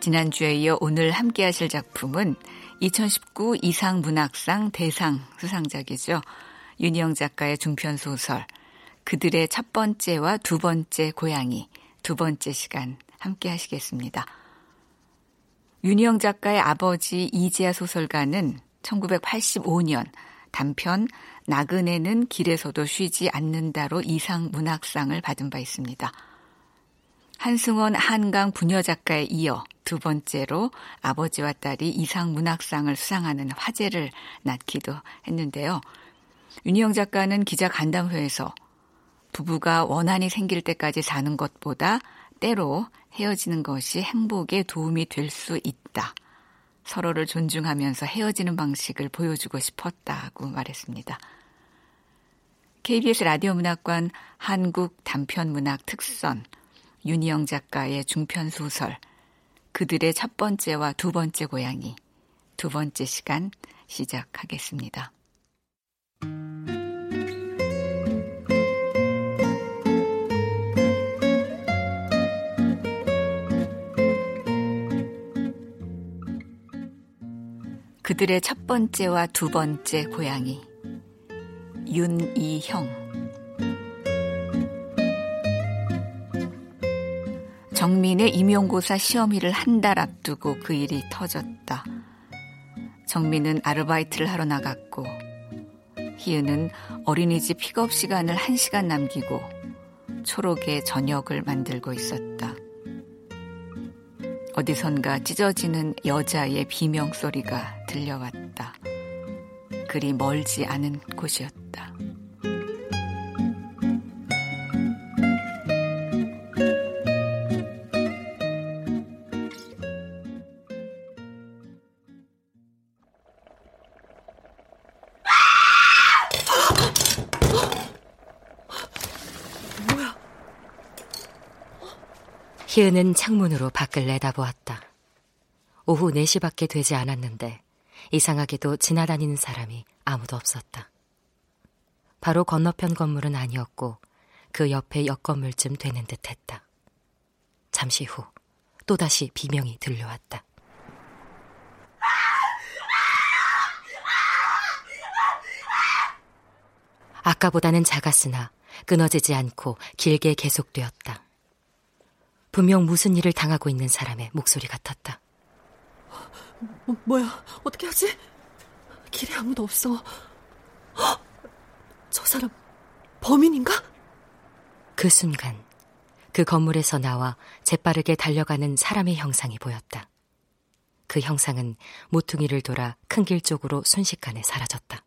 지난주에 이어 오늘 함께 하실 작품은 2019 이상 문학상 대상 수상작이죠. 윤희영 작가의 중편 소설 그들의 첫 번째와 두 번째 고양이 두 번째 시간 함께 하시겠습니다. 윤희영 작가의 아버지 이지아 소설가는 1985년 단편 나그네는 길에서도 쉬지 않는다로 이상 문학상을 받은 바 있습니다. 한승원 한강 부녀 작가에 이어 두 번째로 아버지와 딸이 이상 문학상을 수상하는 화제를 낳기도 했는데요. 윤희영 작가는 기자 간담회에서 부부가 원한이 생길 때까지 사는 것보다 때로 헤어지는 것이 행복에 도움이 될 수 있다. 서로를 존중하면서 헤어지는 방식을 보여주고 싶었다고 말했습니다. KBS 라디오 문학관 한국 단편 문학 특선 윤희영 작가의 중편 소설 그들의 첫 번째와 두 번째 고양이 두 번째 시간 시작하겠습니다. 그들의 첫 번째와 두 번째 고양이 윤이형 정민의 임용고사 시험일을 한 달 앞두고 그 일이 터졌다. 정민은 아르바이트를 하러 나갔고 희은은 어린이집 픽업 시간을 한 시간 남기고 초록의 저녁을 만들고 있었다. 어디선가 찢어지는 여자의 비명 소리가 들려왔다. 그리 멀지 않은 곳이었다. 희은은 창문으로 밖을 내다보았다. 오후 4시밖에 되지 않았는데 이상하게도 지나다니는 사람이 아무도 없었다. 바로 건너편 건물은 아니었고 그 옆에 옆 건물쯤 되는 듯 했다. 잠시 후 또다시 비명이 들려왔다. 아까보다는 작았으나 끊어지지 않고 길게 계속되었다. 분명 무슨 일을 당하고 있는 사람의 목소리 같았다. 뭐, 뭐야? 어떻게 하지? 길에 아무도 없어. 헉! 저 사람 범인인가? 그 순간 그 건물에서 나와 재빠르게 달려가는 사람의 형상이 보였다. 그 형상은 모퉁이를 돌아 큰 길 쪽으로 순식간에 사라졌다.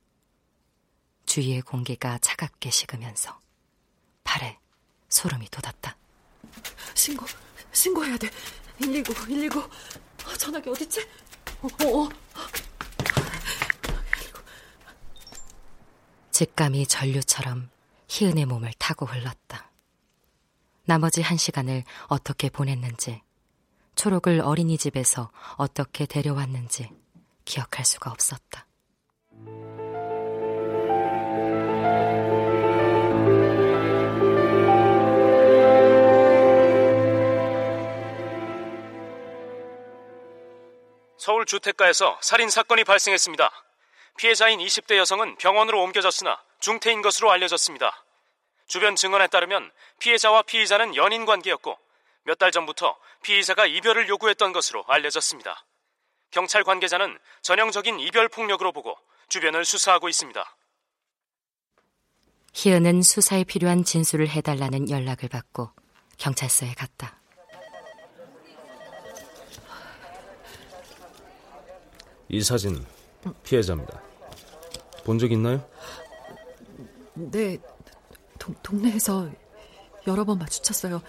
주위의 공기가 차갑게 식으면서 발에 소름이 돋았다. 신고, 신고해야 돼. 119, 119. 전화기 어딨지? 어, 어, 어. 직감이 전류처럼 희은의 몸을 타고 흘렀다. 나머지 한 시간을 어떻게 보냈는지, 초록을 어린이집에서 어떻게 데려왔는지 기억할 수가 없었다. 서울 주택가에서 살인 사건이 발생했습니다. 피해자인 20대 여성은 병원으로 옮겨졌으나 중태인 것으로 알려졌습니다. 주변 증언에 따르면 피해자와 피의자는 연인 관계였고 몇 달 전부터 피의자가 이별을 요구했던 것으로 알려졌습니다. 경찰 관계자는 전형적인 이별 폭력으로 보고 주변을 수사하고 있습니다. 희은은 수사에 필요한 진술을 해달라는 연락을 받고 경찰서에 갔다. 이 사진 피해자입니다. 본 적 있나요? 네, 동, 동네에서 여러 번 마주쳤어요.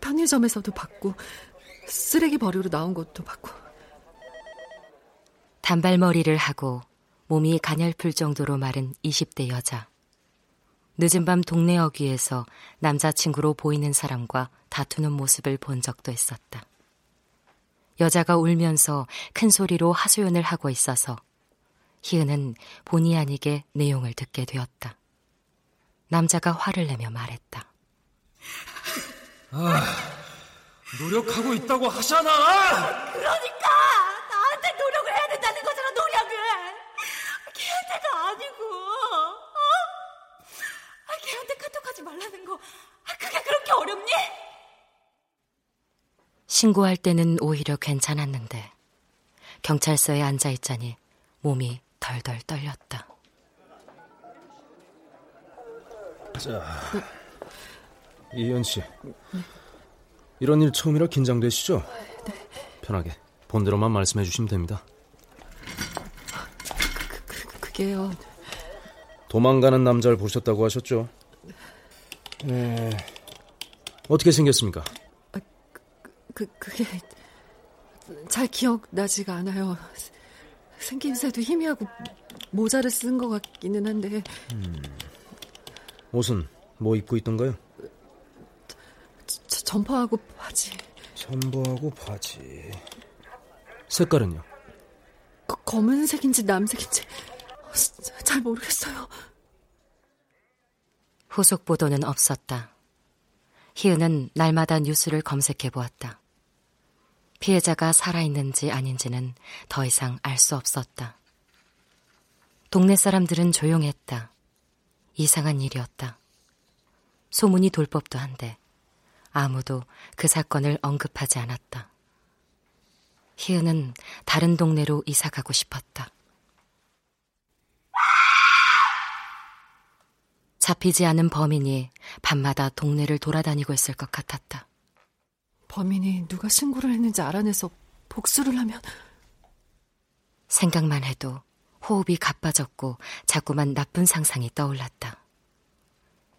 편의점에서도 봤고 쓰레기 버리러 나온 것도 봤고. 단발머리를 하고 몸이 가냘플 정도로 마른 20대 여자. 늦은 밤 동네 어귀에서 남자친구로 보이는 사람과 다투는 모습을 본 적도 있었다. 여자가 울면서 큰 소리로 하소연을 하고 있어서 희은은 본의 아니게 내용을 듣게 되었다. 남자가 화를 내며 말했다. 아, 노력하고 있다고 하잖아! 그러니까! 나한테 노력을 해야 된다는 거잖아, 노력을! 걔한테가 아니고, 어? 아, 걔한테 카톡하지 말라는 거, 아, 그게 그렇게 어렵니? 신고할 때는 오히려 괜찮았는데, 경찰서에 앉아 있자니 몸이 덜덜 떨렸다. 자, 이현 씨. 이런 일 처음이라 긴장되시죠? 네. 편하게 본대로만 말씀해 주시면 됩니다. 그, 그, 그게요. 도망가는 남자를 보셨다고 하셨죠? 네. 어떻게 생겼습니까? 아, 그, 그, 그게 잘 기억나지가 않아요. 생김새도 희미하고 모자를 쓴 것 같기는 한데. 음. 옷은 뭐 입고 있던가요? 저, 점퍼하고 바지. 점퍼하고 바지. 색깔은요? 거, 검은색인지 남색인지 잘 모르겠어요. 후속 보도는 없었다. 희은은 날마다 뉴스를 검색해 보았다. 피해자가 살아있는지 아닌지는 더 이상 알 수 없었다. 동네 사람들은 조용했다. 이상한 일이었다. 소문이 돌 법도 한데 아무도 그 사건을 언급하지 않았다. 희은은 다른 동네로 이사 가고 싶었다. 잡히지 않은 범인이 밤마다 동네를 돌아다니고 있을 것 같았다. 범인이 누가 신고를 했는지 알아내서 복수를 하면 생각만 해도 호흡이 가빠졌고 자꾸만 나쁜 상상이 떠올랐다.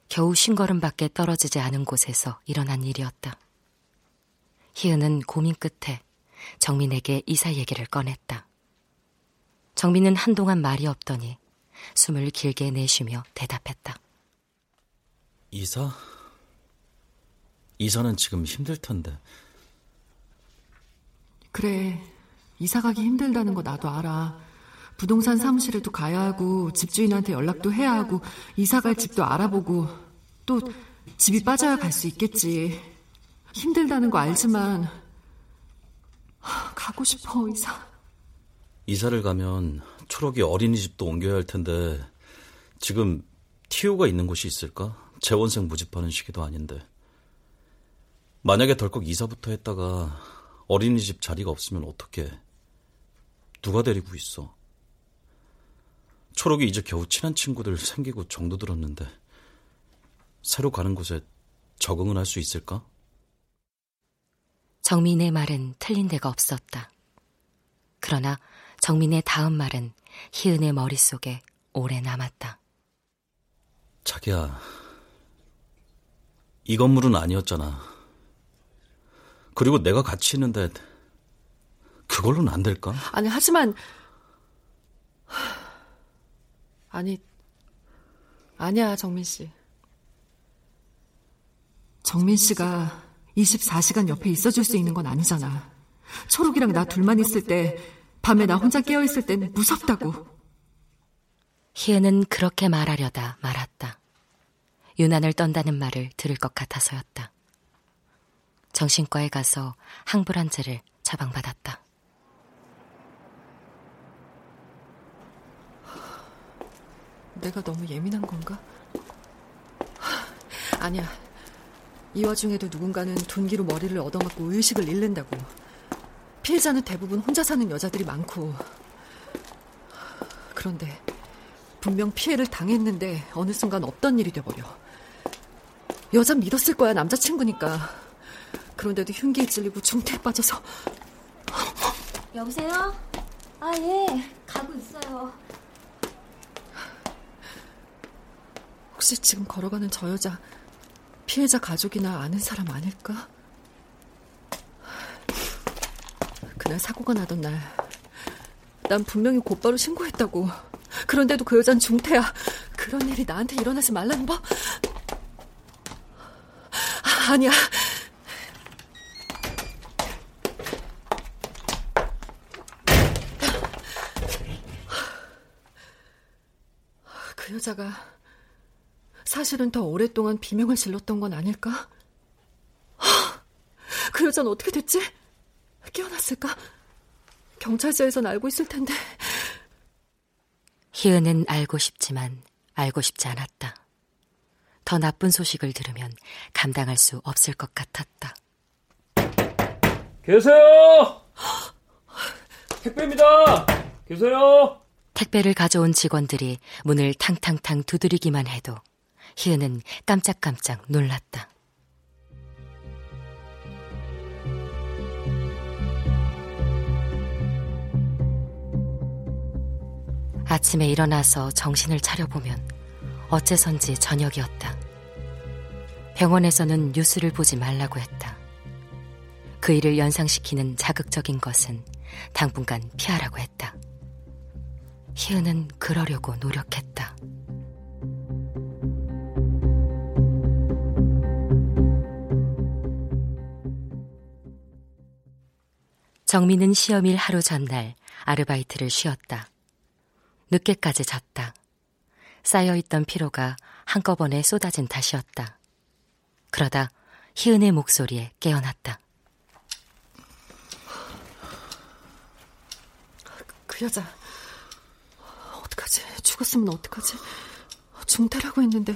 겨우 쉰걸음밖에 떨어지지 않은 곳에서 일어난 일이었다. 희은은 고민 끝에 정민에게 이사 얘기를 꺼냈다. 정민은 한동안 말이 없더니 숨을 길게 내쉬며 대답했다. 이사? 이사는 지금 힘들 텐데. 그래. 이사 가기 힘들다는 거 나도 알아. 부동산 사무실에도 가야 하고 집주인한테 연락도 해야 하고 이사 갈 집도 알아보고 또 집이 빠져야 갈 수 있겠지. 힘들다는 거 알지만 가고 싶어 이사. 이사를 가면 초록이 어린이집도 옮겨야 할 텐데 지금 티오가 있는 곳이 있을까? 재원생 모집하는 시기도 아닌데. 만약에 덜컥 이사부터 했다가 어린이집 자리가 없으면 어떻게? 누가 데리고 있어? 초록이 이제 겨우 친한 친구들 생기고 정도 들었는데 새로 가는 곳에 적응은 할수 있을까? 정민의 말은 틀린 데가 없었다. 그러나 정민의 다음 말은 희은의 머릿속에 오래 남았다. 자기야, 이 건물은 아니었잖아. 그리고 내가 같이 있는데 그걸로는 안 될까? 아니, 하지만 아니, 아니야, 정민 씨. 정민 씨가 24시간 옆에 있어줄 수 있는 건 아니잖아. 초록이랑 나 둘만 있을 때, 밤에 나 혼자 깨어 있을 땐 무섭다고. 희은은 그렇게 말하려다 말았다. 유난을 떤다는 말을 들을 것 같아서였다. 정신과에 가서 항불안제를 처방받았다. 내가 너무 예민한 건가? 아니야. 이 와중에도 누군가는 둔기로 머리를 얻어맞고 의식을 잃는다고. 피해자는 대부분 혼자 사는 여자들이 많고. 그런데 분명 피해를 당했는데 어느 순간 없던 일이 돼버려. 여자 믿었을 거야 남자친구니까. 그런데도 흉기에 찔리고 중태에 빠져서. 여보세요? 아 예, 가고 있어요. 혹시 지금 걸어가는 저 여자 피해자 가족이나 아는 사람 아닐까? 그날 사고가 나던 날, 난 분명히 곧바로 신고했다고. 그런데도 그 여잔 중태야. 그런 일이 나한테 일어나지 말라는 법? 아, 아니야. 그 여자가 사실은 더 오랫동안 비명을 질렀던 건 아닐까? 그 여자는 어떻게 됐지? 깨어났을까? 경찰서에선 알고 있을 텐데. 희은은 알고 싶지만 알고 싶지 않았다. 더 나쁜 소식을 들으면 감당할 수 없을 것 같았다. 계세요! 택배입니다! 계세요! 택배를 가져온 직원들이 문을 탕탕탕 두드리기만 해도 희은은 깜짝깜짝 놀랐다. 아침에 일어나서 정신을 차려보면 어째선지 저녁이었다. 병원에서는 뉴스를 보지 말라고 했다. 그 일을 연상시키는 자극적인 것은 당분간 피하라고 했다. 희은은 그러려고 노력했다. 정민은 시험일 하루 전날 아르바이트를 쉬었다. 늦게까지 잤다. 쌓여있던 피로가 한꺼번에 쏟아진 탓이었다. 그러다 희은의 목소리에 깨어났다. 그 여자 어떡하지? 죽었으면 어떡하지? 중태라고 했는데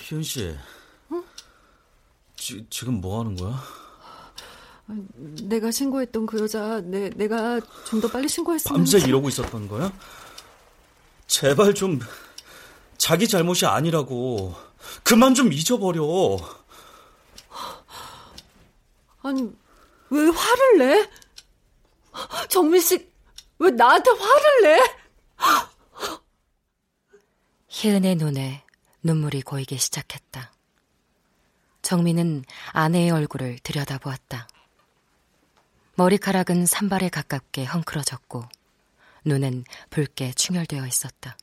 희은 씨, 응? 지, 지금 뭐 하는 거야? 내가 신고했던 그 여자, 내, 내가 좀 더 빨리 신고했으면. 밤새 이러고 있었던 거야? 제발 좀 자기 잘못이 아니라고 그만 좀 잊어버려. 아니 왜 화를 내? 정민 씨, 왜 나한테 화를 내? 희은의 눈에 눈물이 고이기 시작했다. 정민은 아내의 얼굴을 들여다보았다. 머리카락은 산발에 가깝게 헝클어졌고 눈은 붉게 충혈되어 있었다.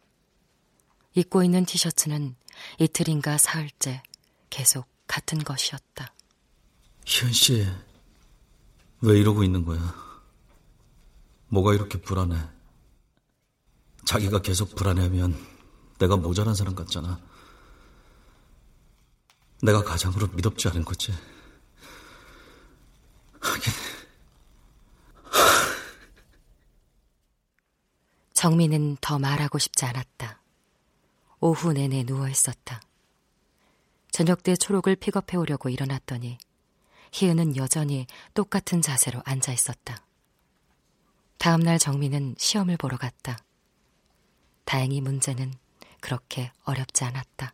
입고 있는 티셔츠는 이틀인가 사흘째 계속 같은 것이었다. 희은 씨, 왜 이러고 있는 거야? 뭐가 이렇게 불안해? 자기가 계속 불안해하면 내가 모자란 사람 같잖아. 내가 가장으로 믿업지 않은 거지. 하긴 정민은 더 말하고 싶지 않았다. 오후 내내 누워 있었다. 저녁 때 초록을 픽업해 오려고 일어났더니 희은은 여전히 똑같은 자세로 앉아 있었다. 다음 날 정민은 시험을 보러 갔다. 다행히 문제는 그렇게 어렵지 않았다.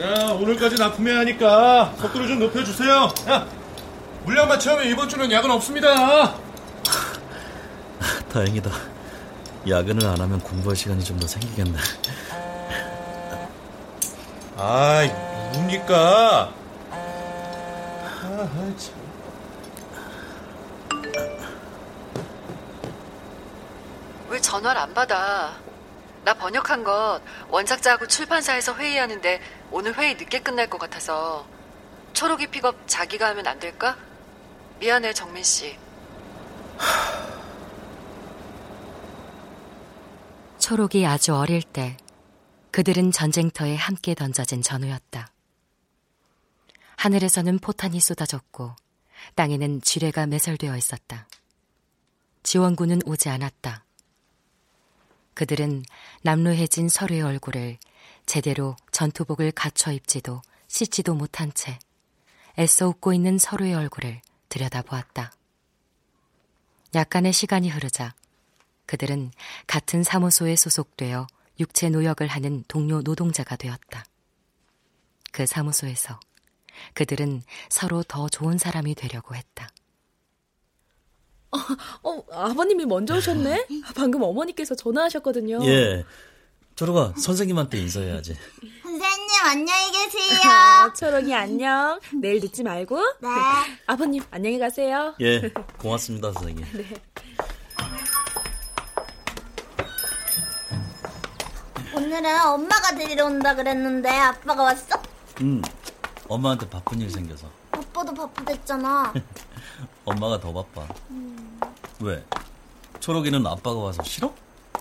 야, 오늘까지 납품해야 하니까 속도를 좀 높여주세요. 야, 물량만 채우면 이번 주는 야근 없습니다. 다행이다. 야근을 안 하면 공부할 시간이 좀 더 생기겠네. 아이, 뭡니까? 아, 참. 왜 전화를 안 받아? 나 번역한 것 원작자하고 출판사에서 회의하는데 오늘 회의 늦게 끝날 것 같아서 초록이 픽업 자기가 하면 안 될까? 미안해 정민 씨. 초록이 아주 어릴 때 그들은 전쟁터에 함께 던져진 전우였다. 하늘에서는 포탄이 쏟아졌고 땅에는 지뢰가 매설되어 있었다. 지원군은 오지 않았다. 그들은 남루해진 서로의 얼굴을 제대로 전투복을 갖춰 입지도 씻지도 못한 채 애써 웃고 있는 서로의 얼굴을 들여다보았다. 약간의 시간이 흐르자 그들은 같은 사무소에 소속되어 육체 노역을 하는 동료 노동자가 되었다. 그 사무소에서 그들은 서로 더 좋은 사람이 되려고 했다. 어, 어, 아버님이 먼저 오셨네? 방금 어머니께서 전화하셨거든요. 예. 초록아, 선생님한테 인사해야지. 선생님, 안녕히 계세요. 초록이 안녕. 내일 늦지 말고. 네. 아버님, 안녕히 가세요. 예, 고맙습니다, 선생님. 네. 오늘은 엄마가 데리러 온다 그랬는데 아빠가 왔어? 음, 엄마한테 바쁜 일 생겨서. 아빠도 바쁘댔잖아. 엄마가 더 바빠. 음. 왜? 초록이는 아빠가 와서 싫어?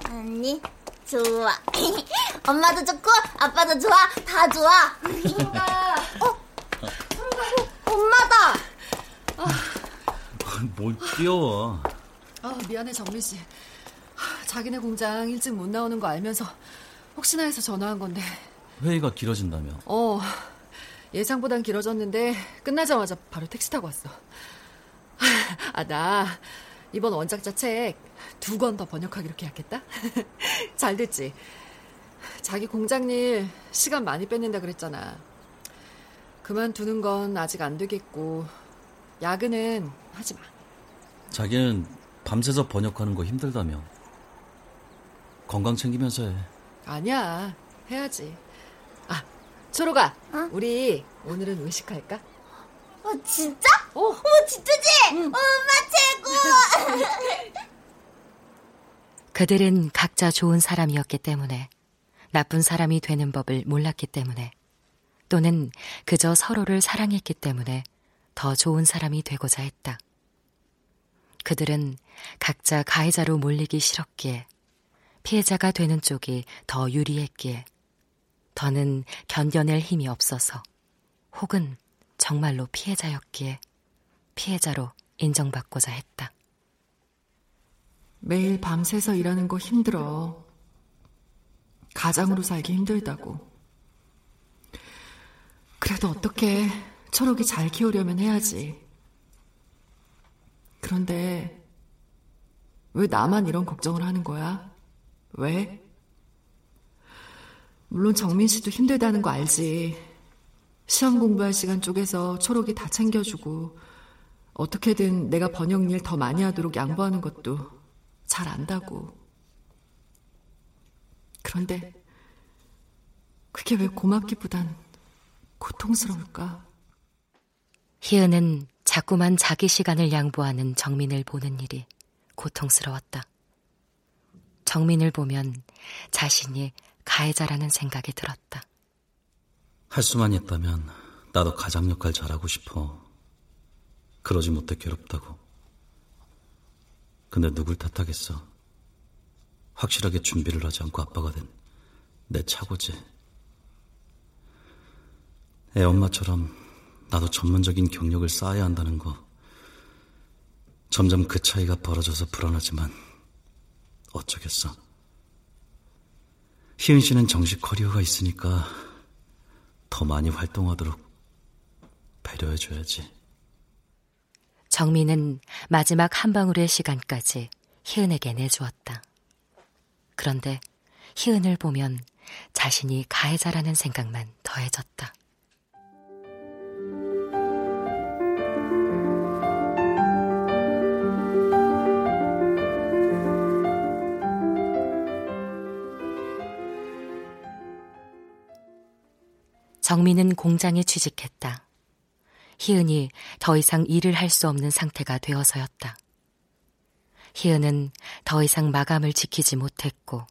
아니, 좋아. 엄마도 좋고 아빠도 좋아. 다 좋아. 초록아. 어? 초록아. 엄마다. 아. 뭘 뛰어와. 아, 미안해 정민 씨. 자기네 공장 일찍 못 나오는 거 알면서 혹시나 해서 전화한 건데. 회의가 길어진다며? 어. 예상보단 길어졌는데 끝나자마자 바로 택시 타고 왔어. 아, 나 이번 원작자 책 두 권 더 번역하기로 계약했다. 잘 됐지? 자기 공장 일 시간 많이 뺏는다 그랬잖아. 그만두는 건 아직 안 되겠고 야근은 하지 마. 자기는 밤새서 번역하는 거 힘들다며. 건강 챙기면서 해. 아니야. 해야지. 아, 초록아. 어? 우리 오늘은 외식할까? 어, 진짜? 어. 어, 진짜지? 응. 엄마 최고! 그들은 각자 좋은 사람이었기 때문에 나쁜 사람이 되는 법을 몰랐기 때문에 또는 그저 서로를 사랑했기 때문에 더 좋은 사람이 되고자 했다. 그들은 각자 가해자로 몰리기 싫었기에 피해자가 되는 쪽이 더 유리했기에 더는 견뎌낼 힘이 없어서 혹은 정말로 피해자였기에 피해자로 인정받고자 했다. 매일 밤새서 일하는 거 힘들어. 가장으로 살기 힘들다고. 그래도 어떻게 초록이 잘 키우려면 해야지. 그런데 왜 나만 이런 걱정을 하는 거야? 왜? 물론 정민 씨도 힘들다는 거 알지. 시험 공부할 시간 쪽에서 초록이 다 챙겨주고 어떻게든 내가 번역 일 더 많이 하도록 양보하는 것도 잘 안다고. 그런데 그게 왜 고맙기보단 고통스러울까? 희은은 자꾸만 자기 시간을 양보하는 정민을 보는 일이 고통스러웠다. 정민을 보면 자신이 가해자라는 생각이 들었다. 할 수만 있다면 나도 가장 역할 잘하고 싶어. 그러지 못해 괴롭다고. 근데 누굴 탓하겠어. 확실하게 준비를 하지 않고 아빠가 된내 차고지. 애 엄마처럼 나도 전문적인 경력을 쌓아야 한다는 거. 점점 그 차이가 벌어져서 불안하지만 어쩌겠어. 희은 씨는 정식 커리어가 있으니까 더 많이 활동하도록 배려해줘야지. 정민은 마지막 한 방울의 시간까지 희은에게 내주었다. 그런데 희은을 보면 자신이 가해자라는 생각만 더해졌다. 정민은 공장에 취직했다. 희은이 더 이상 일을 할 수 없는 상태가 되어서였다. 희은은 더 이상 마감을 지키지 못했고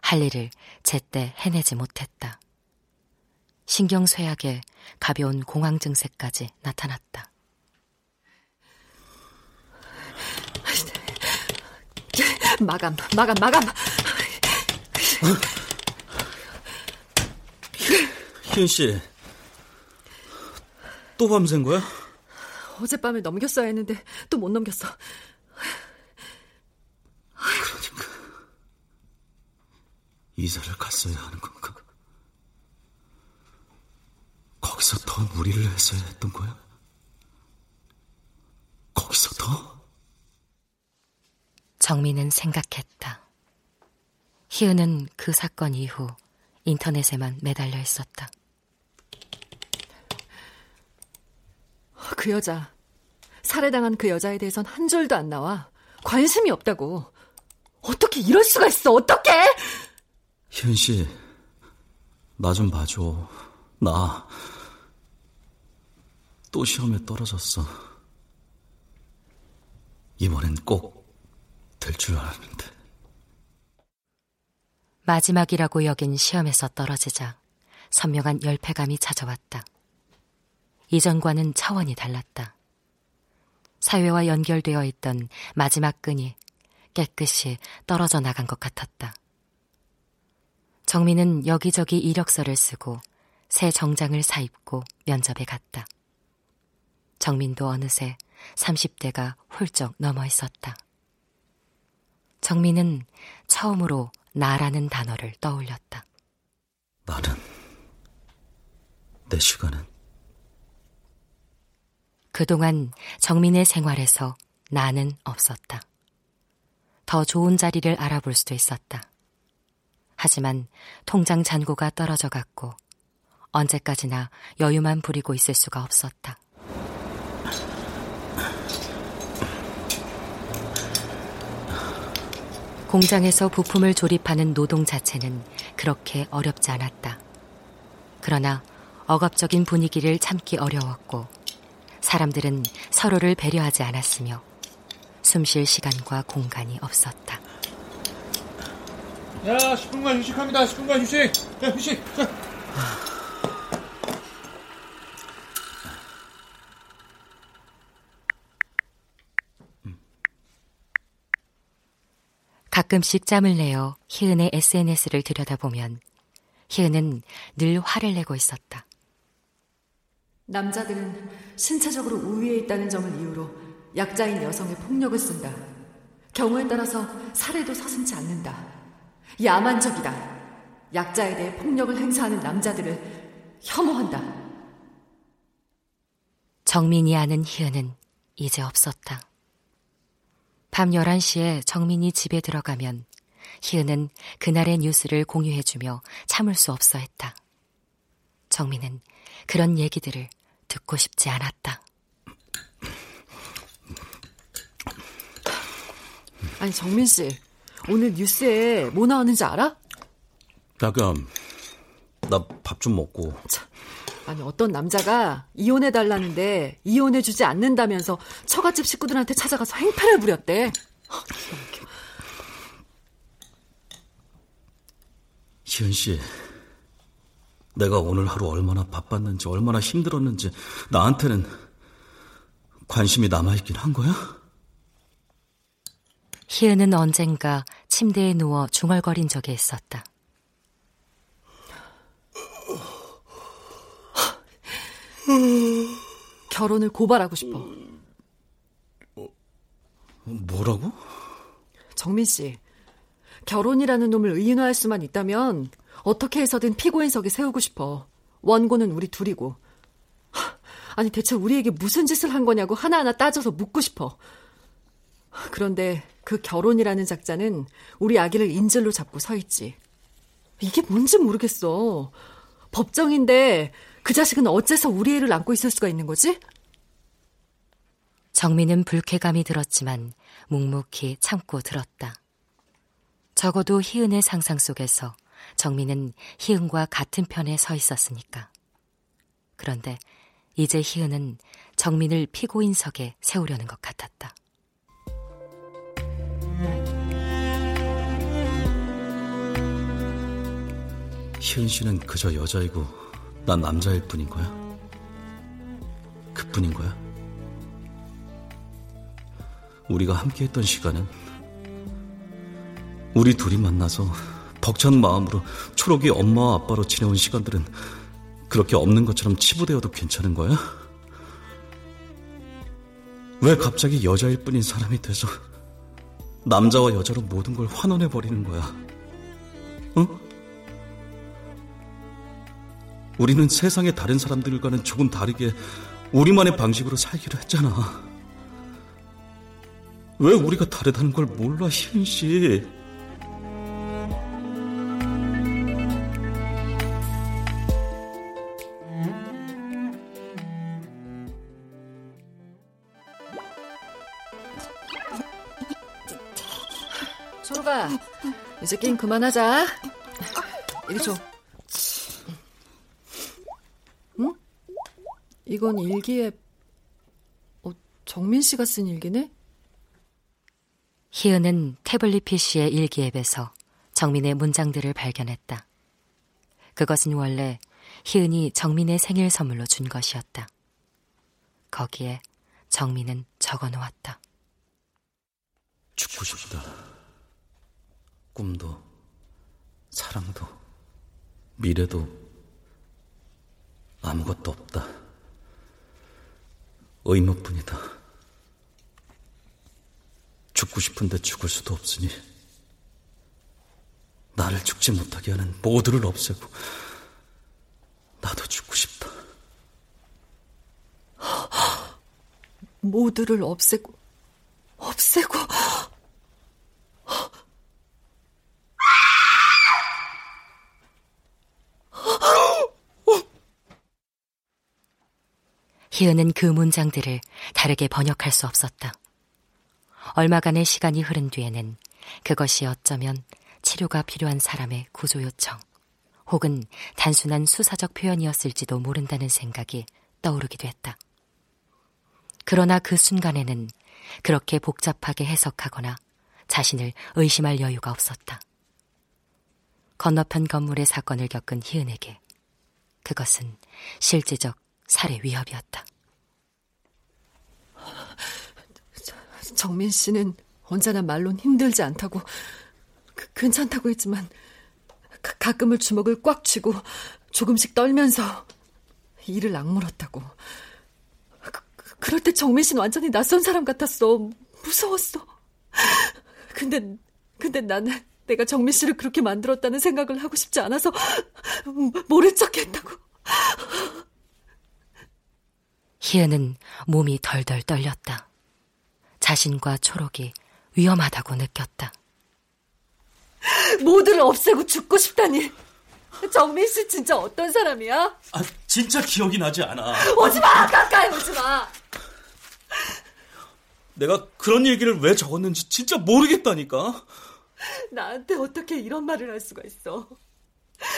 할 일을 제때 해내지 못했다. 신경 쇠약에 가벼운 공황 증세까지 나타났다. 마감, 마감, 마감. 희은 씨, 또 밤샌 거야? 어젯밤에 넘겼어야 했는데 또 못 넘겼어. 그러니까 이사를 갔어야 하는 건가? 거기서 더 무리를 했어야 했던 거야? 거기서 더? 정민은 생각했다. 희은은 그 사건 이후 인터넷에만 매달려 있었다. 그 여자 살해당한 그 여자에 대해선 한 줄도 안 나와. 관심이 없다고. 어떻게 이럴 수가 있어? 어떻게? 희은 씨, 나 좀 봐줘. 나 또 시험에 떨어졌어. 이번엔 꼭 될 줄 알았는데. 마지막이라고 여긴 시험에서 떨어지자 선명한 열패감이 찾아왔다. 이전과는 차원이 달랐다. 사회와 연결되어 있던 마지막 끈이 깨끗이 떨어져 나간 것 같았다. 정민은 여기저기 이력서를 쓰고 새 정장을 사입고 면접에 갔다. 정민도 어느새 30대가 훌쩍 넘어 있었다. 정민은 처음으로 나라는 단어를 떠올렸다. 나는, 내 시간은. 그동안 정민의 생활에서 나는 없었다. 더 좋은 자리를 알아볼 수도 있었다. 하지만 통장 잔고가 떨어져 갔고 언제까지나 여유만 부리고 있을 수가 없었다. 공장에서 부품을 조립하는 노동 자체는 그렇게 어렵지 않았다. 그러나 억압적인 분위기를 참기 어려웠고 사람들은 서로를 배려하지 않았으며 숨 쉴 시간과 공간이 없었다. 야, 10분간 휴식합니다. 10분간 휴식. 야, 휴식. 자. 가끔씩 짬을 내어 희은의 SNS를 들여다보면 희은은 늘 화를 내고 있었다. 남자들은 신체적으로 우위에 있다는 점을 이유로 약자인 여성의 폭력을 쓴다. 경우에 따라서 살해도 서슴지 않는다. 야만적이다. 약자에 대해 폭력을 행사하는 남자들을 혐오한다. 정민이 아는 희은은 이제 없었다. 밤 11시에 정민이 집에 들어가면 희은은 그날의 뉴스를 공유해주며 참을 수 없어 했다. 정민은 그런 얘기들을 듣고 싶지 않았다. 아니, 정민 씨. 오늘 뉴스에 뭐 나왔는지 알아? 야금, 나밥 좀 먹고. 참, 아니, 어떤 남자가 이혼해 달라는데 이혼해 주지 않는다면서 처갓집 식구들한테 찾아가서 행패를 부렸대. 희은 씨, 내가 오늘 하루 얼마나 바빴는지, 얼마나 힘들었는지, 나한테는 관심이 남아있긴 한 거야? 희은은 언젠가 침대에 누워 중얼거린 적이 있었다. 결혼을 고발하고 싶어. 뭐라고? 정민 씨, 결혼이라는 놈을 의인화할 수만 있다면 어떻게 해서든 피고인석에 세우고 싶어. 원고는 우리 둘이고. 아니 대체 우리에게 무슨 짓을 한 거냐고 하나하나 따져서 묻고 싶어. 그런데 그 결혼이라는 작자는 우리 아기를 인질로 잡고 서 있지. 이게 뭔지 모르겠어. 법정인데 그 자식은 어째서 우리 애를 안고 있을 수가 있는 거지? 정민은 불쾌감이 들었지만 묵묵히 참고 들었다. 적어도 희은의 상상 속에서 정민은 희은과 같은 편에 서 있었으니까. 그런데 이제 희은은 정민을 피고인석에 세우려는 것 같았다. 희은 씨는 그저 여자이고 난 남자일 뿐인 거야? 그뿐인 거야? 우리가 함께 했던 시간은 우리 둘이 만나서 벅찬 마음으로 초록이 엄마와 아빠로 지내온 시간들은 그렇게 없는 것처럼 치부되어도 괜찮은 거야? 왜 갑자기 여자일 뿐인 사람이 돼서 남자와 여자로 모든 걸 환원해버리는 거야? 어? 우리는 세상의 다른 사람들과는 조금 다르게 우리만의 방식으로 살기로 했잖아. 왜 우리가 다르다는 걸 몰라, 희은 씨? 졸업아, 이제 게임 그만하자. 이리 줘. 이건 일기에, 어, 정민 씨가 쓴 일기네? 희은은 태블릿 PC의 일기 앱에서 정민의 문장들을 발견했다. 그것은 원래 희은이 정민의 생일 선물로 준 것이었다. 거기에 정민은 적어 놓았다. 죽고 싶다. 꿈도, 사랑도, 미래도 아무것도 없다. 의무뿐이다. 죽고 싶은데 죽을 수도 없으니 나를 죽지 못하게 하는 모두를 없애고 나도 죽고 싶다. 모두를 없애고 없애고 희은은 그 문장들을 다르게 번역할 수 없었다. 얼마간의 시간이 흐른 뒤에는 그것이 어쩌면 치료가 필요한 사람의 구조 요청, 혹은 단순한 수사적 표현이었을지도 모른다는 생각이 떠오르기도 했다. 그러나 그 순간에는 그렇게 복잡하게 해석하거나 자신을 의심할 여유가 없었다. 건너편 건물의 사건을 겪은 희은에게 그것은 실제적 살해 위협이었다. 정민 씨는 언제나 말론 힘들지 않다고 그, 괜찮다고 했지만 가, 가끔을 주먹을 꽉 쥐고 조금씩 떨면서 이를 악물었다고. 그, 그럴 때 정민 씨는 완전히 낯선 사람 같았어. 무서웠어. 근데 근데 나는 내가 정민 씨를 그렇게 만들었다는 생각을 하고 싶지 않아서 모른 척 했다고. 희은은 몸이 덜덜 떨렸다. 자신과 초록이 위험하다고 느꼈다. 모두를 없애고 죽고 싶다니. 정민 씨 진짜 어떤 사람이야? 아, 진짜 기억이 나지 않아. 오지 마! 가까이 오지 마! 내가 그런 얘기를 왜 적었는지 진짜 모르겠다니까. 나한테 어떻게 이런 말을 할 수가 있어?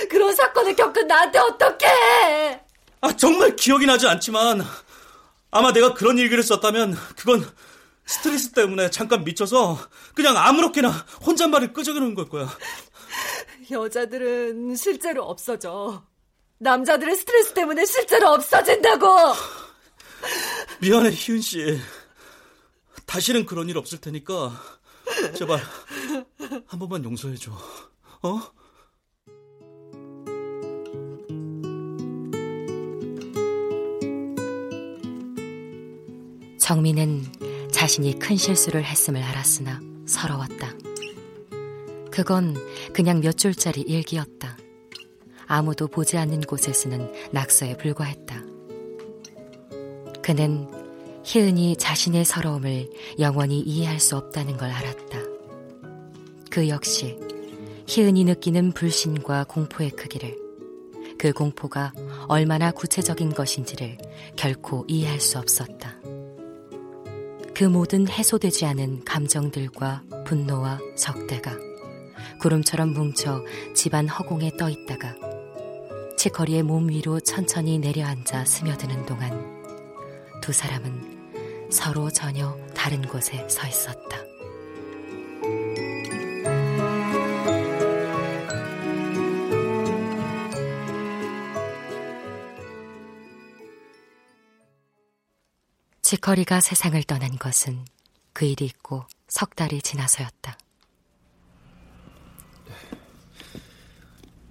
그런 사건을 겪은 나한테 어떻게 해? 아, 정말 기억이 나지 않지만 아마 내가 그런 일기를 썼다면 그건 스트레스 때문에 잠깐 미쳐서 그냥 아무렇게나 혼잣말을 끄적이는 걸 거야. 여자들은 실제로 없어져. 남자들의 스트레스 때문에 실제로 없어진다고. 미안해 희은 씨. 다시는 그런 일 없을 테니까 제발 한 번만 용서해 줘. 어? 정민은 자신이 큰 실수를 했음을 알았으나 서러웠다. 그건 그냥 몇 줄짜리 일기였다. 아무도 보지 않는 곳에 쓰는 낙서에 불과했다. 그는 희은이 자신의 서러움을 영원히 이해할 수 없다는 걸 알았다. 그 역시 희은이 느끼는 불신과 공포의 크기를, 그 공포가 얼마나 구체적인 것인지를 결코 이해할 수 없었다. 그 모든 해소되지 않은 감정들과 분노와 적대가 구름처럼 뭉쳐 집안 허공에 떠 있다가 치커리의 몸 위로 천천히 내려앉아 스며드는 동안 두 사람은 서로 전혀 다른 곳에 서 있었다. 치커리가 세상을 떠난 것은 그 일이 있고 석 달이 지나서였다.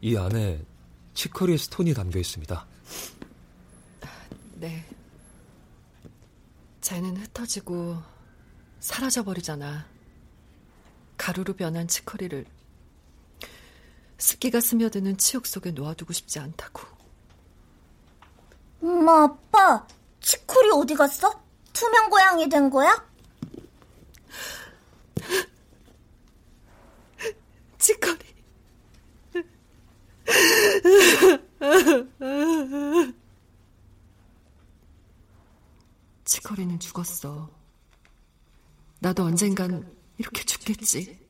이 안에 치커리 스톤이 담겨 있습니다. 네. 쟤는 흩어지고 사라져버리잖아. 가루로 변한 치커리를 습기가 스며드는 치욕 속에 놓아두고 싶지 않다고. 엄마, 아빠, 치콜이 어디 갔어? 투명 고양이 된 거야? 치커리. 치커리는 죽었어. 나도 언젠간 이렇게 죽겠지.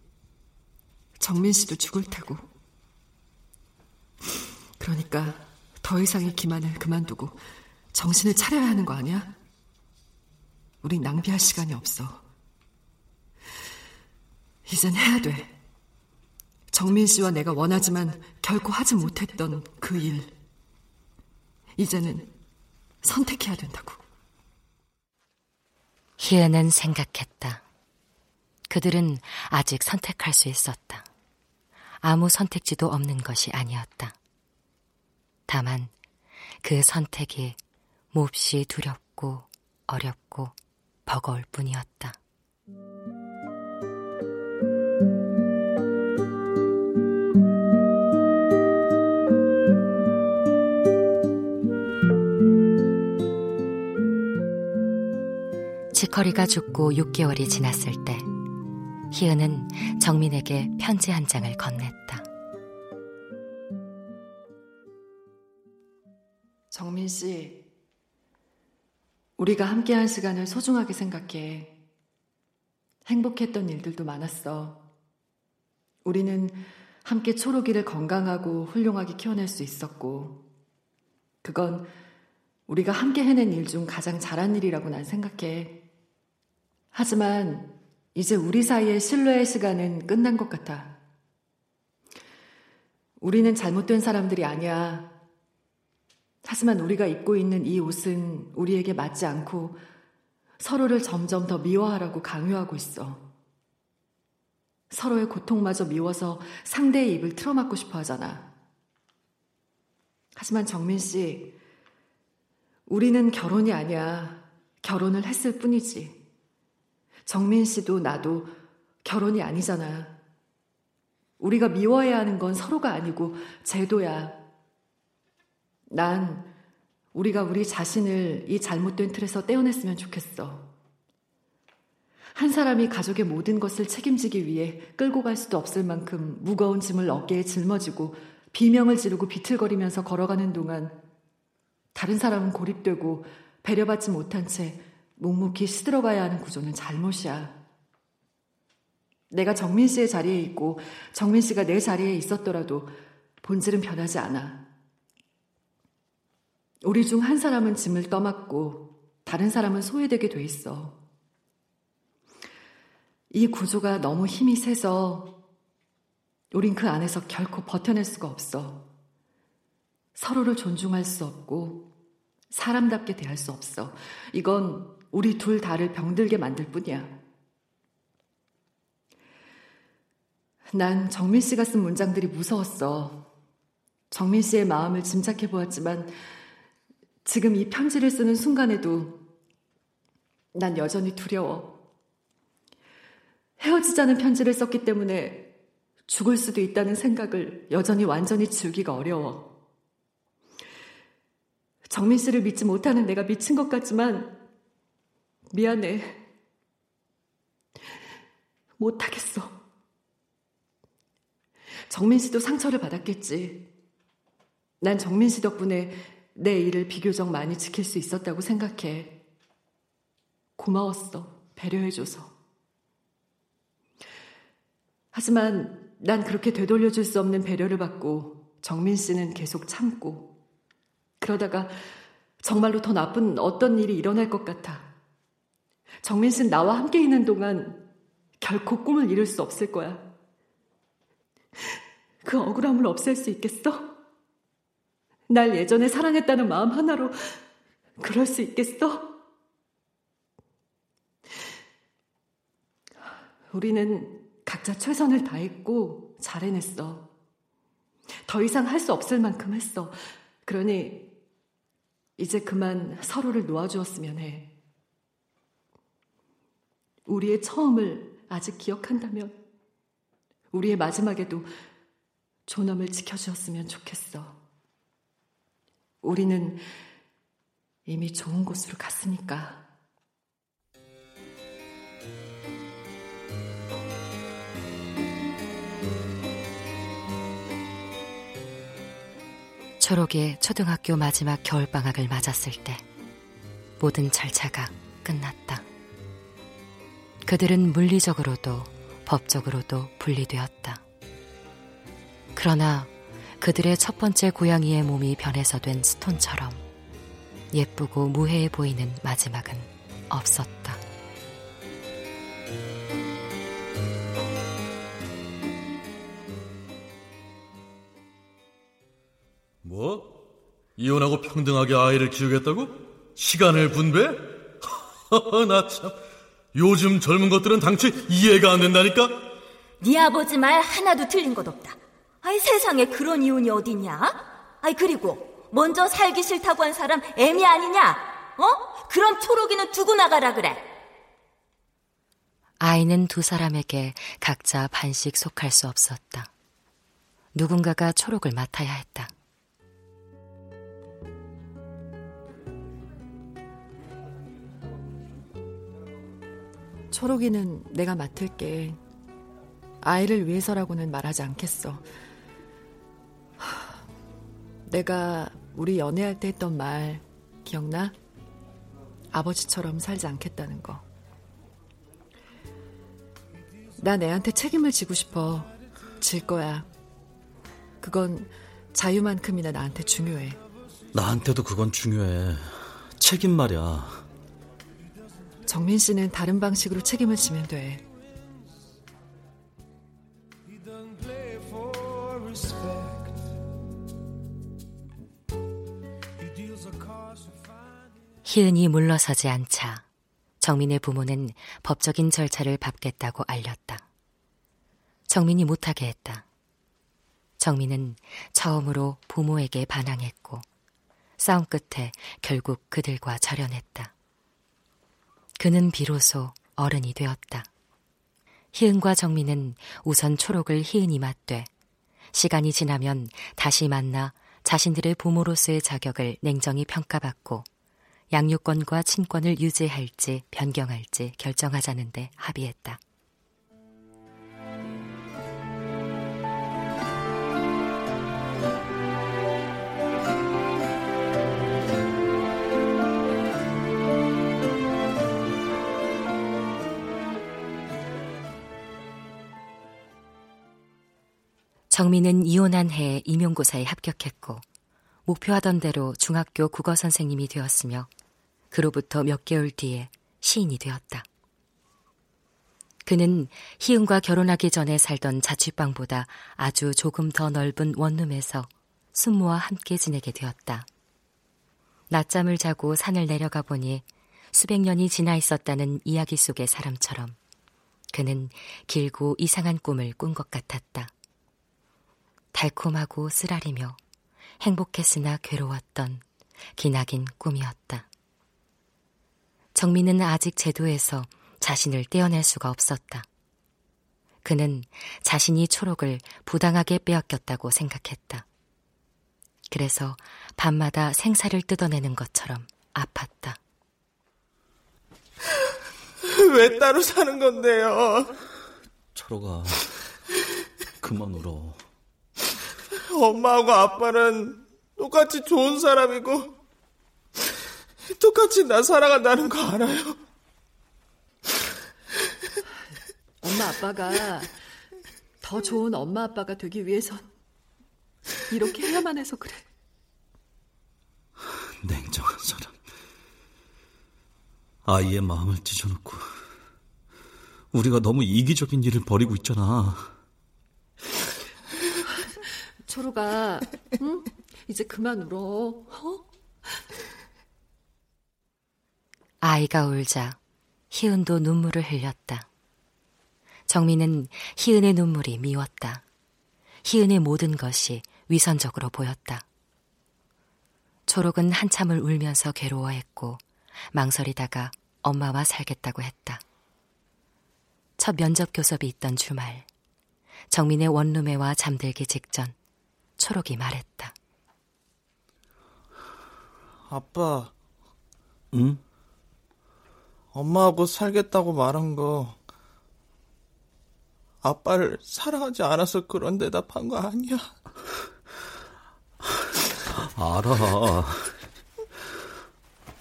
정민 씨도 죽을 테고. 그러니까 더 이상의 기만을 그만두고 정신을 차려야 하는 거 아니야? 우린 낭비할 시간이 없어. 이젠 해야 돼. 정민 씨와 내가 원하지만 결코 하지 못했던 그 일. 이제는 선택해야 된다고. 희애는 생각했다. 그들은 아직 선택할 수 있었다. 아무 선택지도 없는 것이 아니었다. 다만 그 선택이 몹시 두렵고 어렵고 버거울 뿐이었다. 지커리가 죽고 6개월이 지났을 때 희은은 정민에게 편지 한 장을 건넸다. 우리가 함께한 시간을 소중하게 생각해. 행복했던 일들도 많았어. 우리는 함께 초록이를 건강하고 훌륭하게 키워낼 수 있었고, 그건 우리가 함께 해낸 일 중 가장 잘한 일이라고 난 생각해. 하지만 이제 우리 사이의 신뢰의 시간은 끝난 것 같아. 우리는 잘못된 사람들이 아니야. 하지만 우리가 입고 있는 이 옷은 우리에게 맞지 않고 서로를 점점 더 미워하라고 강요하고 있어. 서로의 고통마저 미워서 상대의 입을 틀어막고 싶어 하잖아. 하지만 정민 씨, 우리는 결혼이 아니야. 결혼을 했을 뿐이지. 정민 씨도 나도 결혼이 아니잖아. 우리가 미워해야 하는 건 서로가 아니고 제도야. 난 우리가 우리 자신을 이 잘못된 틀에서 떼어냈으면 좋겠어. 한 사람이 가족의 모든 것을 책임지기 위해 끌고 갈 수도 없을 만큼 무거운 짐을 어깨에 짊어지고 비명을 지르고 비틀거리면서 걸어가는 동안 다른 사람은 고립되고 배려받지 못한 채 묵묵히 시들어가야 하는 구조는 잘못이야. 내가 정민 씨의 자리에 있고 정민 씨가 내 자리에 있었더라도 본질은 변하지 않아. 우리 중 한 사람은 짐을 떠맡고 다른 사람은 소외되게 돼 있어. 이 구조가 너무 힘이 세서 우린 그 안에서 결코 버텨낼 수가 없어. 서로를 존중할 수 없고 사람답게 대할 수 없어. 이건 우리 둘 다를 병들게 만들 뿐이야. 난 정민 씨가 쓴 문장들이 무서웠어. 정민 씨의 마음을 짐작해 보았지만 지금 이 편지를 쓰는 순간에도 난 여전히 두려워. 헤어지자는 편지를 썼기 때문에 죽을 수도 있다는 생각을 여전히 완전히 지우기가 어려워. 정민 씨를 믿지 못하는 내가 미친 것 같지만 미안해. 못하겠어. 정민 씨도 상처를 받았겠지. 난 정민 씨 덕분에 내 일을 비교적 많이 지킬 수 있었다고 생각해. 고마웠어. 배려해줘서. 하지만 난 그렇게 되돌려줄 수 없는 배려를 받고 정민 씨는 계속 참고 그러다가 정말로 더 나쁜 어떤 일이 일어날 것 같아. 정민 씨는 나와 함께 있는 동안 결코 꿈을 이룰 수 없을 거야. 그 억울함을 없앨 수 있겠어? 날 예전에 사랑했다는 마음 하나로 그럴 수 있겠어? 우리는 각자 최선을 다했고 잘해냈어. 더 이상 할 수 없을 만큼 했어. 그러니 이제 그만 서로를 놓아주었으면 해. 우리의 처음을 아직 기억한다면 우리의 마지막에도 존엄을 지켜주었으면 좋겠어. 우리는 이미 좋은 곳으로 갔으니까. 초록의 초등학교 마지막 겨울방학을 맞았을 때 모든 절차가 끝났다. 그들은 물리적으로도 법적으로도 분리되었다. 그러나 그들의 첫 번째 고양이의 몸이 변해서 된 스톤처럼 예쁘고 무해해 보이는 마지막은 없었다. 뭐? 이혼하고 평등하게 아이를 키우겠다고? 시간을 분배? 나 참. 요즘 젊은 것들은 당최 이해가 안 된다니까? 네 아버지 말 하나도 틀린 것 없다. 아이 세상에 그런 이혼이 어딨냐? 아이 그리고 먼저 살기 싫다고 한 사람 애미 아니냐? 어? 그럼 초록이는 두고 나가라 그래. 아이는 두 사람에게 각자 반씩 속할 수 없었다. 누군가가 초록을 맡아야 했다. 초록이는 내가 맡을게. 아이를 위해서라고는 말하지 않겠어. 내가 우리 연애할 때 했던 말 기억나? 아버지처럼 살지 않겠다는 거. 나 애한테 책임을 지고 싶어. 질 거야. 그건 자유만큼이나 나한테 중요해. 나한테도 그건 중요해. 책임 말이야. 정민 씨는 다른 방식으로 책임을 지면 돼. 희은이 물러서지 않자 정민의 부모는 법적인 절차를 밟겠다고 알렸다. 정민이 못하게 했다. 정민은 처음으로 부모에게 반항했고 싸움 끝에 결국 그들과 절연했다. 그는 비로소 어른이 되었다. 희은과 정민은 우선 초록을 희은이 맞되 시간이 지나면 다시 만나 자신들의 부모로서의 자격을 냉정히 평가받고 양육권과 친권을 유지할지 변경할지 결정하자는데 합의했다. 정민은 이혼한 해에 임용고사에 합격했고 목표하던 대로 중학교 국어 선생님이 되었으며 그로부터 몇 개월 뒤에 시인이 되었다. 그는 희은과 결혼하기 전에 살던 자취방보다 아주 조금 더 넓은 원룸에서 순모와 함께 지내게 되었다. 낮잠을 자고 산을 내려가 보니 수백 년이 지나 있었다는 이야기 속의 사람처럼 그는 길고 이상한 꿈을 꾼 것 같았다. 달콤하고 쓰라리며 행복했으나 괴로웠던 기나긴 꿈이었다. 정민은 아직 제도에서 자신을 떼어낼 수가 없었다. 그는 자신이 초록을 부당하게 빼앗겼다고 생각했다. 그래서 밤마다 생사를 뜯어내는 것처럼 아팠다. 왜 따로 사는 건데요? 초록아, 그만 울어. 엄마하고 아빠는 똑같이 좋은 사람이고 똑같이 나 사랑한다는 거 알아요. 엄마 아빠가 더 좋은 엄마 아빠가 되기 위해선 이렇게 해야만 해서 그래. 냉정한 사람. 아이의 마음을 찢어놓고 우리가 너무 이기적인 일을 벌이고 있잖아. 초로가 응? 이제 그만 울어. 어? 아이가 울자 희은도 눈물을 흘렸다. 정민은 희은의 눈물이 미웠다. 희은의 모든 것이 위선적으로 보였다. 초록은 한참을 울면서 괴로워했고 망설이다가 엄마와 살겠다고 했다. 첫 면접 교섭이 있던 주말, 정민의 원룸에 와 잠들기 직전 초록이 말했다. 아빠. 응? 엄마하고 살겠다고 말한 거 아빠를 사랑하지 않아서 그런 대답한 거 아니야? 알아.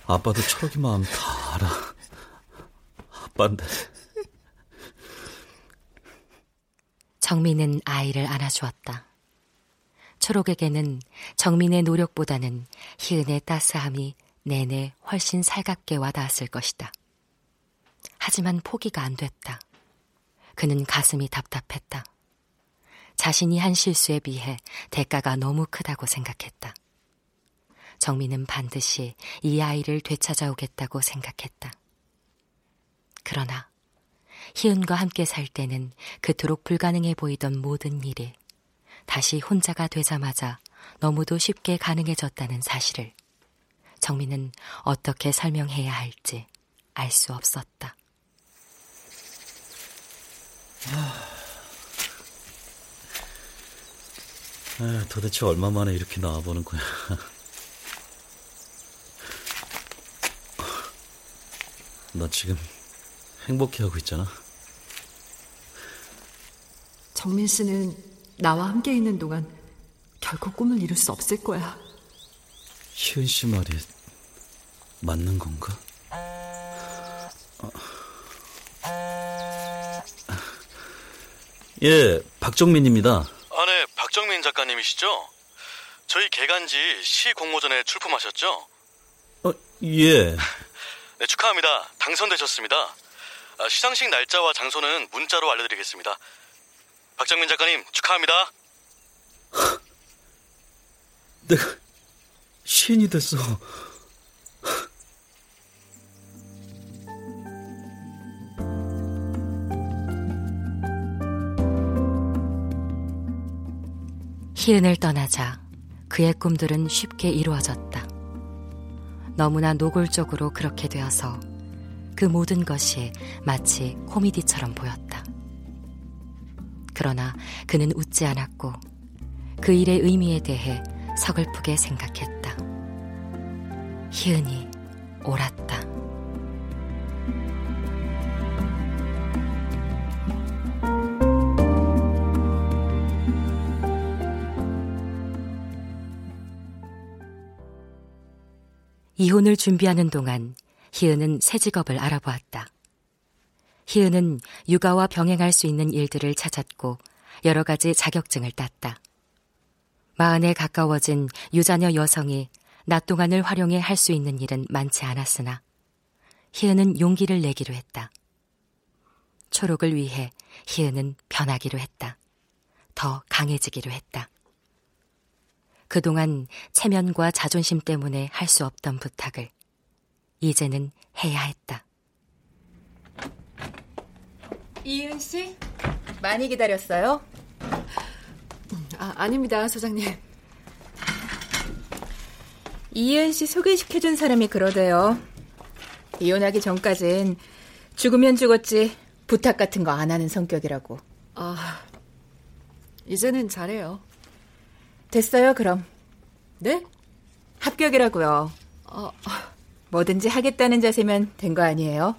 아빠도 초록이 마음 다 알아. 아빠인데. 정민은 아이를 안아주었다. 초록에게는 정민의 노력보다는 희은의 따스함이 내내 훨씬 살갑게 와닿았을 것이다. 하지만 포기가 안 됐다. 그는 가슴이 답답했다. 자신이 한 실수에 비해 대가가 너무 크다고 생각했다. 정민은 반드시 이 아이를 되찾아오겠다고 생각했다. 그러나 희은과 함께 살 때는 그토록 불가능해 보이던 모든 일이 다시 혼자가 되자마자 너무도 쉽게 가능해졌다는 사실을 정민은 어떻게 설명해야 할지 알 수 없었다. 아, 도대체 얼마 만에 이렇게 나와보는 거야. 너 지금 행복해하고 있잖아. 정민 씨는 나와 함께 있는 동안 결코 꿈을 이룰 수 없을 거야. 희은 씨 말이 맞는 건가? 예, 박정민입니다. 아, 네, 박정민 작가님이시죠? 저희 개간지 시 공모전에 출품하셨죠? 어, 예. 네, 축하합니다. 당선되셨습니다. 아, 시상식 날짜와 장소는 문자로 알려드리겠습니다. 박정민 작가님, 축하합니다. 내가 시인이 됐어. 희은을 떠나자 그의 꿈들은 쉽게 이루어졌다. 너무나 노골적으로 그렇게 되어서 그 모든 것이 마치 코미디처럼 보였다. 그러나 그는 웃지 않았고 그 일의 의미에 대해 서글프게 생각했다. 희은이 옳았다. 이혼을 준비하는 동안 희은은 새 직업을 알아보았다. 희은은 육아와 병행할 수 있는 일들을 찾았고 여러 가지 자격증을 땄다. 마흔에 가까워진 유자녀 여성이 낮 동안을 활용해 할 수 있는 일은 많지 않았으나 희은은 용기를 내기로 했다. 초록을 위해 희은은 변하기로 했다. 더 강해지기로 했다. 그동안 체면과 자존심 때문에 할 수 없던 부탁을 이제는 해야 했다. 이은 씨, 많이 기다렸어요? 아, 아닙니다, 소장님. 이은 씨 소개시켜준 사람이 그러대요. 이혼하기 전까진 죽으면 죽었지 부탁 같은 거 안 하는 성격이라고. 아, 이제는 잘해요. 됐어요, 그럼. 네? 합격이라고요. 어, 뭐든지 하겠다는 자세면 된 거 아니에요?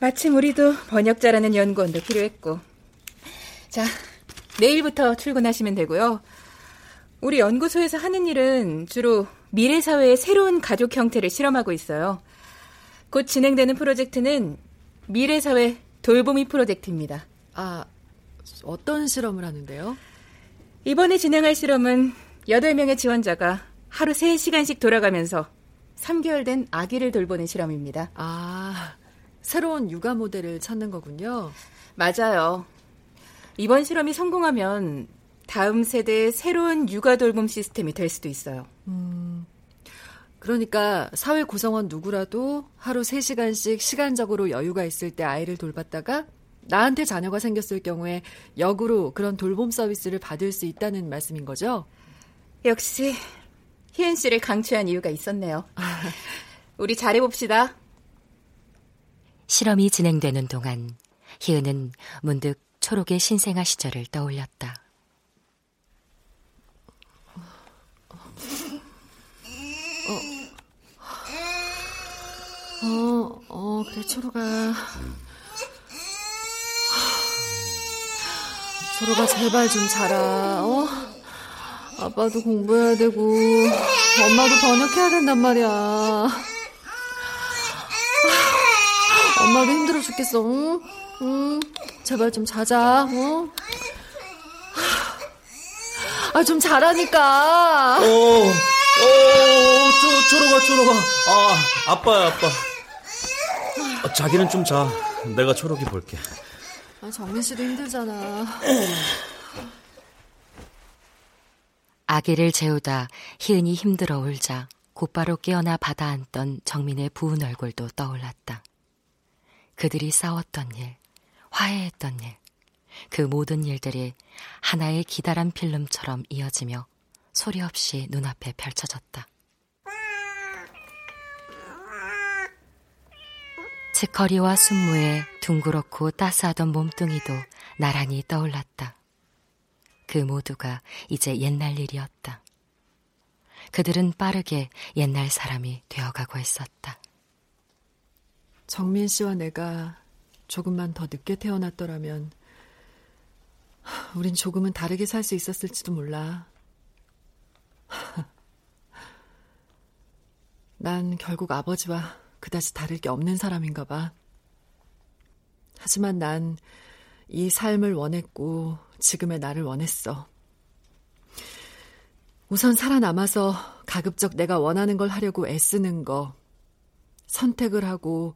마침 우리도 번역자라는 연구원도 필요했고. 자, 내일부터 출근하시면 되고요. 우리 연구소에서 하는 일은 주로 미래 사회의 새로운 가족 형태를 실험하고 있어요. 곧 진행되는 프로젝트는 미래 사회 돌보미 프로젝트입니다. 아, 어떤 실험을 하는데요? 이번에 진행할 실험은 8명의 지원자가 하루 3시간씩 돌아가면서 3개월 된 아기를 돌보는 실험입니다. 아, 새로운 육아 모델을 찾는 거군요. 맞아요. 이번 실험이 성공하면 다음 세대의 새로운 육아 돌봄 시스템이 될 수도 있어요. 음, 그러니까 사회 구성원 누구라도 하루 3시간씩 시간적으로 여유가 있을 때 아이를 돌봤다가 나한테 자녀가 생겼을 경우에 역으로 그런 돌봄 서비스를 받을 수 있다는 말씀인 거죠? 역시 희은 씨를 강추한 이유가 있었네요. 우리 잘해봅시다. 실험이 진행되는 동안 희은은 문득 초록의 신생아 시절을 떠올렸다. 어, 어, 그래, 초록아. 초록아, 제발 좀 자라, 어? 아빠도 공부해야 되고, 엄마도 번역해야 된단 말이야. 엄마도 힘들어 죽겠어, 응? 응, 제발 좀 자자, 어? 아, 좀 잘하니까. 오, 오, 저, 저러 가, 저러 가. 아, 아빠야, 아빠. 아, 자기는 좀 자. 내가 초록이 볼게. 아, 정민 씨도 힘들잖아. 아기를 재우다 희은이 힘들어 울자 곧바로 깨어나 받아 안던 정민의 부은 얼굴도 떠올랐다. 그들이 싸웠던 일, 화해했던 일, 그 모든 일들이 하나의 기다란 필름처럼 이어지며 소리 없이 눈앞에 펼쳐졌다. 치커리와 순무의 둥그렇고 따스하던 몸뚱이도 나란히 떠올랐다. 그 모두가 이제 옛날 일이었다. 그들은 빠르게 옛날 사람이 되어가고 있었다. 정민 씨와 내가 조금만 더 늦게 태어났더라면 우린 조금은 다르게 살 수 있었을지도 몰라. 난 결국 아버지와 그다지 다를 게 없는 사람인가 봐. 하지만 난 이 삶을 원했고 지금의 나를 원했어. 우선 살아남아서 가급적 내가 원하는 걸 하려고 애쓰는 거. 선택을 하고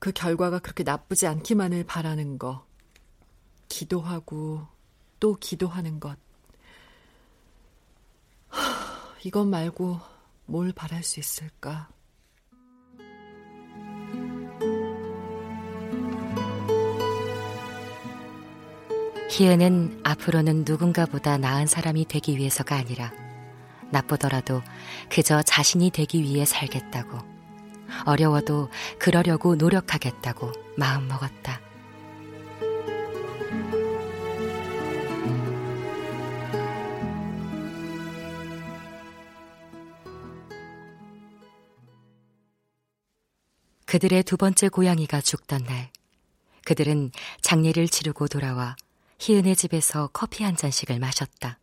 그 결과가 그렇게 나쁘지 않기만을 바라는 거. 기도하고 또 기도하는 것. 이것 말고 뭘 바랄 수 있을까? 희은은 앞으로는 누군가보다 나은 사람이 되기 위해서가 아니라 나쁘더라도 그저 자신이 되기 위해 살겠다고 어려워도 그러려고 노력하겠다고 마음먹었다. 그들의 두 번째 고양이가 죽던 날, 그들은 장례를 치르고 돌아와 희은의 집에서 커피 한 잔씩을 마셨다.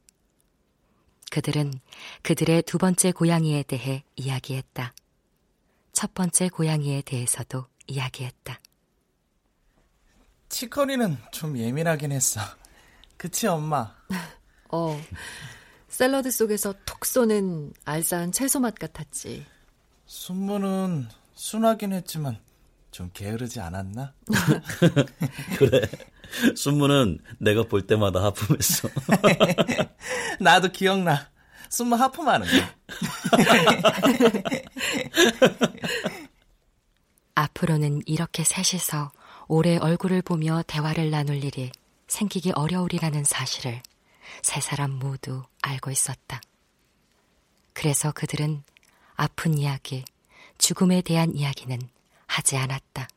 그들은 그들의 두 번째 고양이에 대해 이야기했다. 첫 번째 고양이에 대해서도 이야기했다. 치커리는 좀 예민하긴 했어. 그치, 엄마? 어. 샐러드 속에서 톡 쏘는 알싸한 채소 맛 같았지. 순무는 순하긴 했지만 좀 게으르지 않았나? 그래. 순무는 내가 볼 때마다 하품했어. 나도 기억나. 순무 하품하는 거. 앞으로는 이렇게 셋이서 오래 얼굴을 보며 대화를 나눌 일이 생기기 어려우리라는 사실을 세 사람 모두 알고 있었다. 그래서 그들은 아픈 이야기, 죽음에 대한 이야기는 하지 않았다.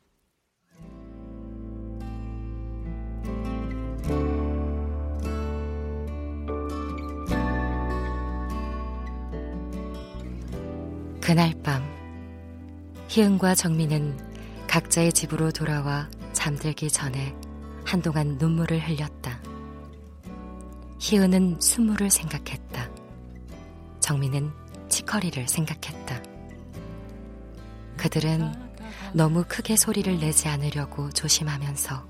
그날 밤 희은과 정민은 각자의 집으로 돌아와 잠들기 전에 한동안 눈물을 흘렸다. 희은은 순무를 생각했다. 정민은 치커리를 생각했다. 그들은 너무 크게 소리를 내지 않으려고 조심하면서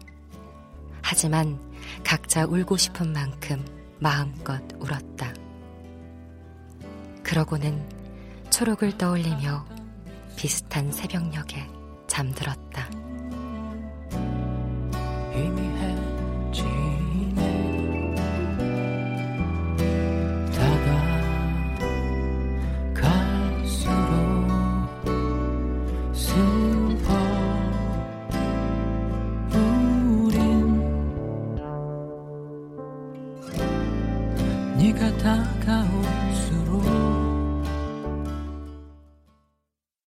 하지만 각자 울고 싶은 만큼 마음껏 울었다. 그러고는 초록을 떠올리며 비슷한 새벽녘에 잠들었다.